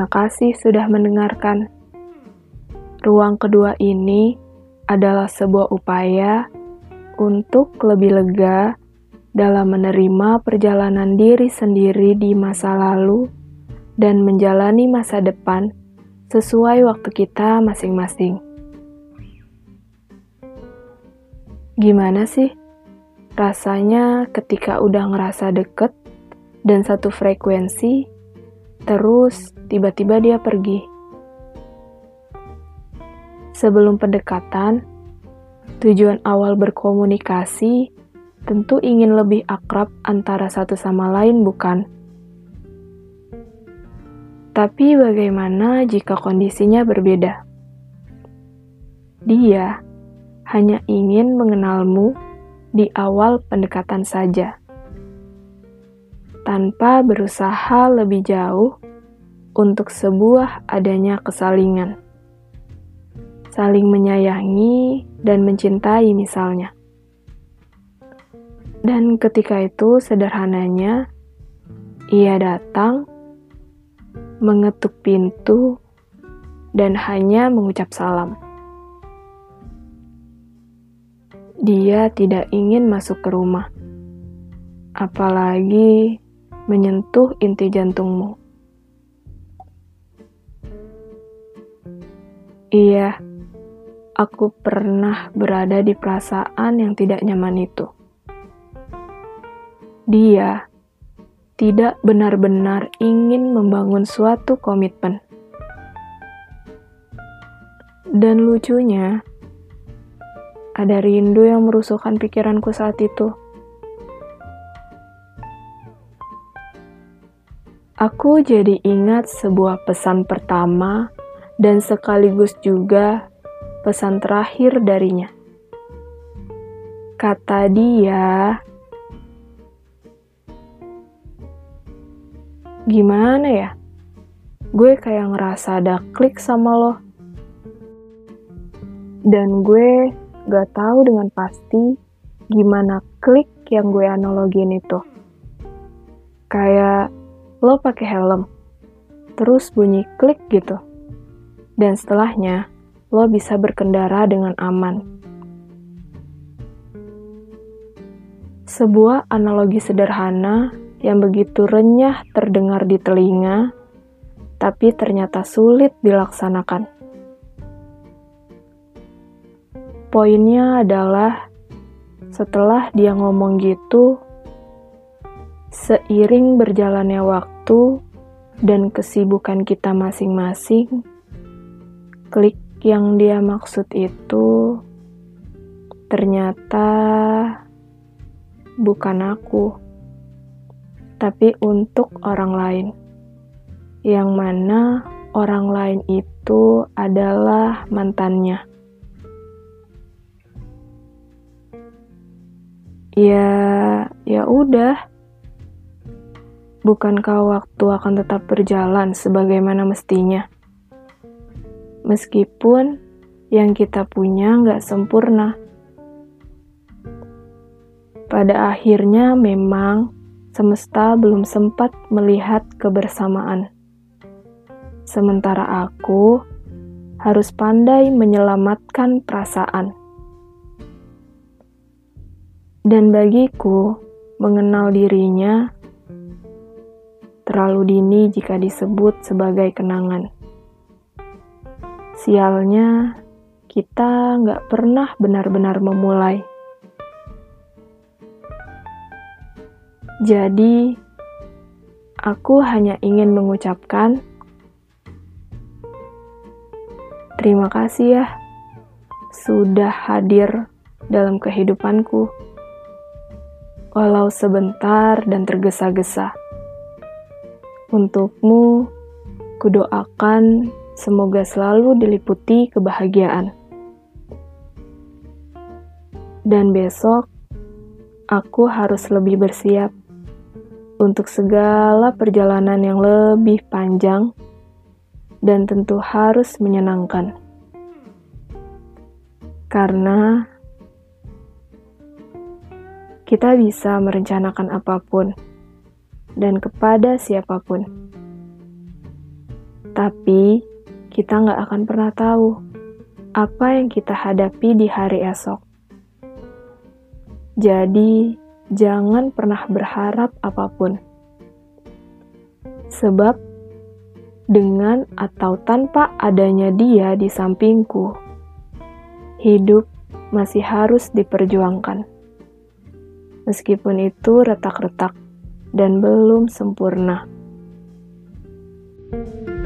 Terima kasih sudah mendengarkan. Ruang kedua ini adalah sebuah upaya untuk lebih lega dalam menerima perjalanan diri sendiri di masa lalu dan menjalani masa depan sesuai waktu kita masing-masing. Gimana sih rasanya ketika udah ngerasa deket dan satu frekuensi, terus tiba-tiba dia pergi? Sebelum pendekatan, tujuan awal berkomunikasi tentu ingin lebih akrab antara satu sama lain, bukan? Tapi bagaimana jika kondisinya berbeda? Dia hanya ingin mengenalmu di awal pendekatan saja, tanpa berusaha lebih jauh untuk sebuah adanya kesalingan, saling menyayangi dan mencintai, misalnya. Dan ketika itu, sederhananya, ia datang, mengetuk pintu, dan hanya mengucap salam. Dia tidak ingin masuk ke rumah, apalagi menyentuh inti jantungmu. Iya, aku pernah berada di perasaan yang tidak nyaman itu dia tidak benar-benar ingin membangun suatu komitmen. Dan lucunya, ada rindu yang merusuhkan pikiranku saat itu. Aku jadi ingat sebuah pesan pertama dan sekaligus juga pesan terakhir darinya. Kata dia, gimana ya? Gue kayak ngerasa ada klik sama lo. Dan gue gak tahu dengan pasti gimana klik yang gue analogin itu. Kayak lo pakai helm, terus bunyi klik gitu. Dan setelahnya, lo bisa berkendara dengan aman. Sebuah analogi sederhana yang begitu renyah terdengar di telinga, tapi ternyata sulit dilaksanakan. Poinnya adalah setelah dia ngomong gitu, seiring berjalannya waktu dan kesibukan kita masing-masing, klik yang dia maksud itu ternyata bukan aku tapi untuk orang lain, yang mana orang lain itu adalah mantannya. Ya, ya udah. Bukankah waktu akan tetap berjalan sebagaimana mestinya? Meskipun yang kita punya nggak sempurna. Pada akhirnya memang semesta belum sempat melihat kebersamaan. Sementara aku harus pandai menyelamatkan perasaan. Dan bagiku, mengenal dirinya terlalu dini jika disebut sebagai kenangan. Sialnya, kita nggak pernah benar-benar memulai. Jadi, aku hanya ingin mengucapkan terima kasih ya sudah hadir dalam kehidupanku, walau sebentar dan tergesa-gesa. Untukmu, kudoakan semoga selalu diliputi kebahagiaan. Dan besok, aku harus lebih bersiap untuk segala perjalanan yang lebih panjang dan tentu harus menyenangkan. Karena kita bisa merencanakan apa pun dan kepada siapa pun. Tapi kita nggak akan pernah tahu apa yang kita hadapi di hari esok. Jadi, jangan pernah berharap apa pun. Sebab, dengan atau tanpa adanya dia di sampingku, hidup masih harus diperjuangkan. Meskipun itu retak-retak dan belum sempurna. thank you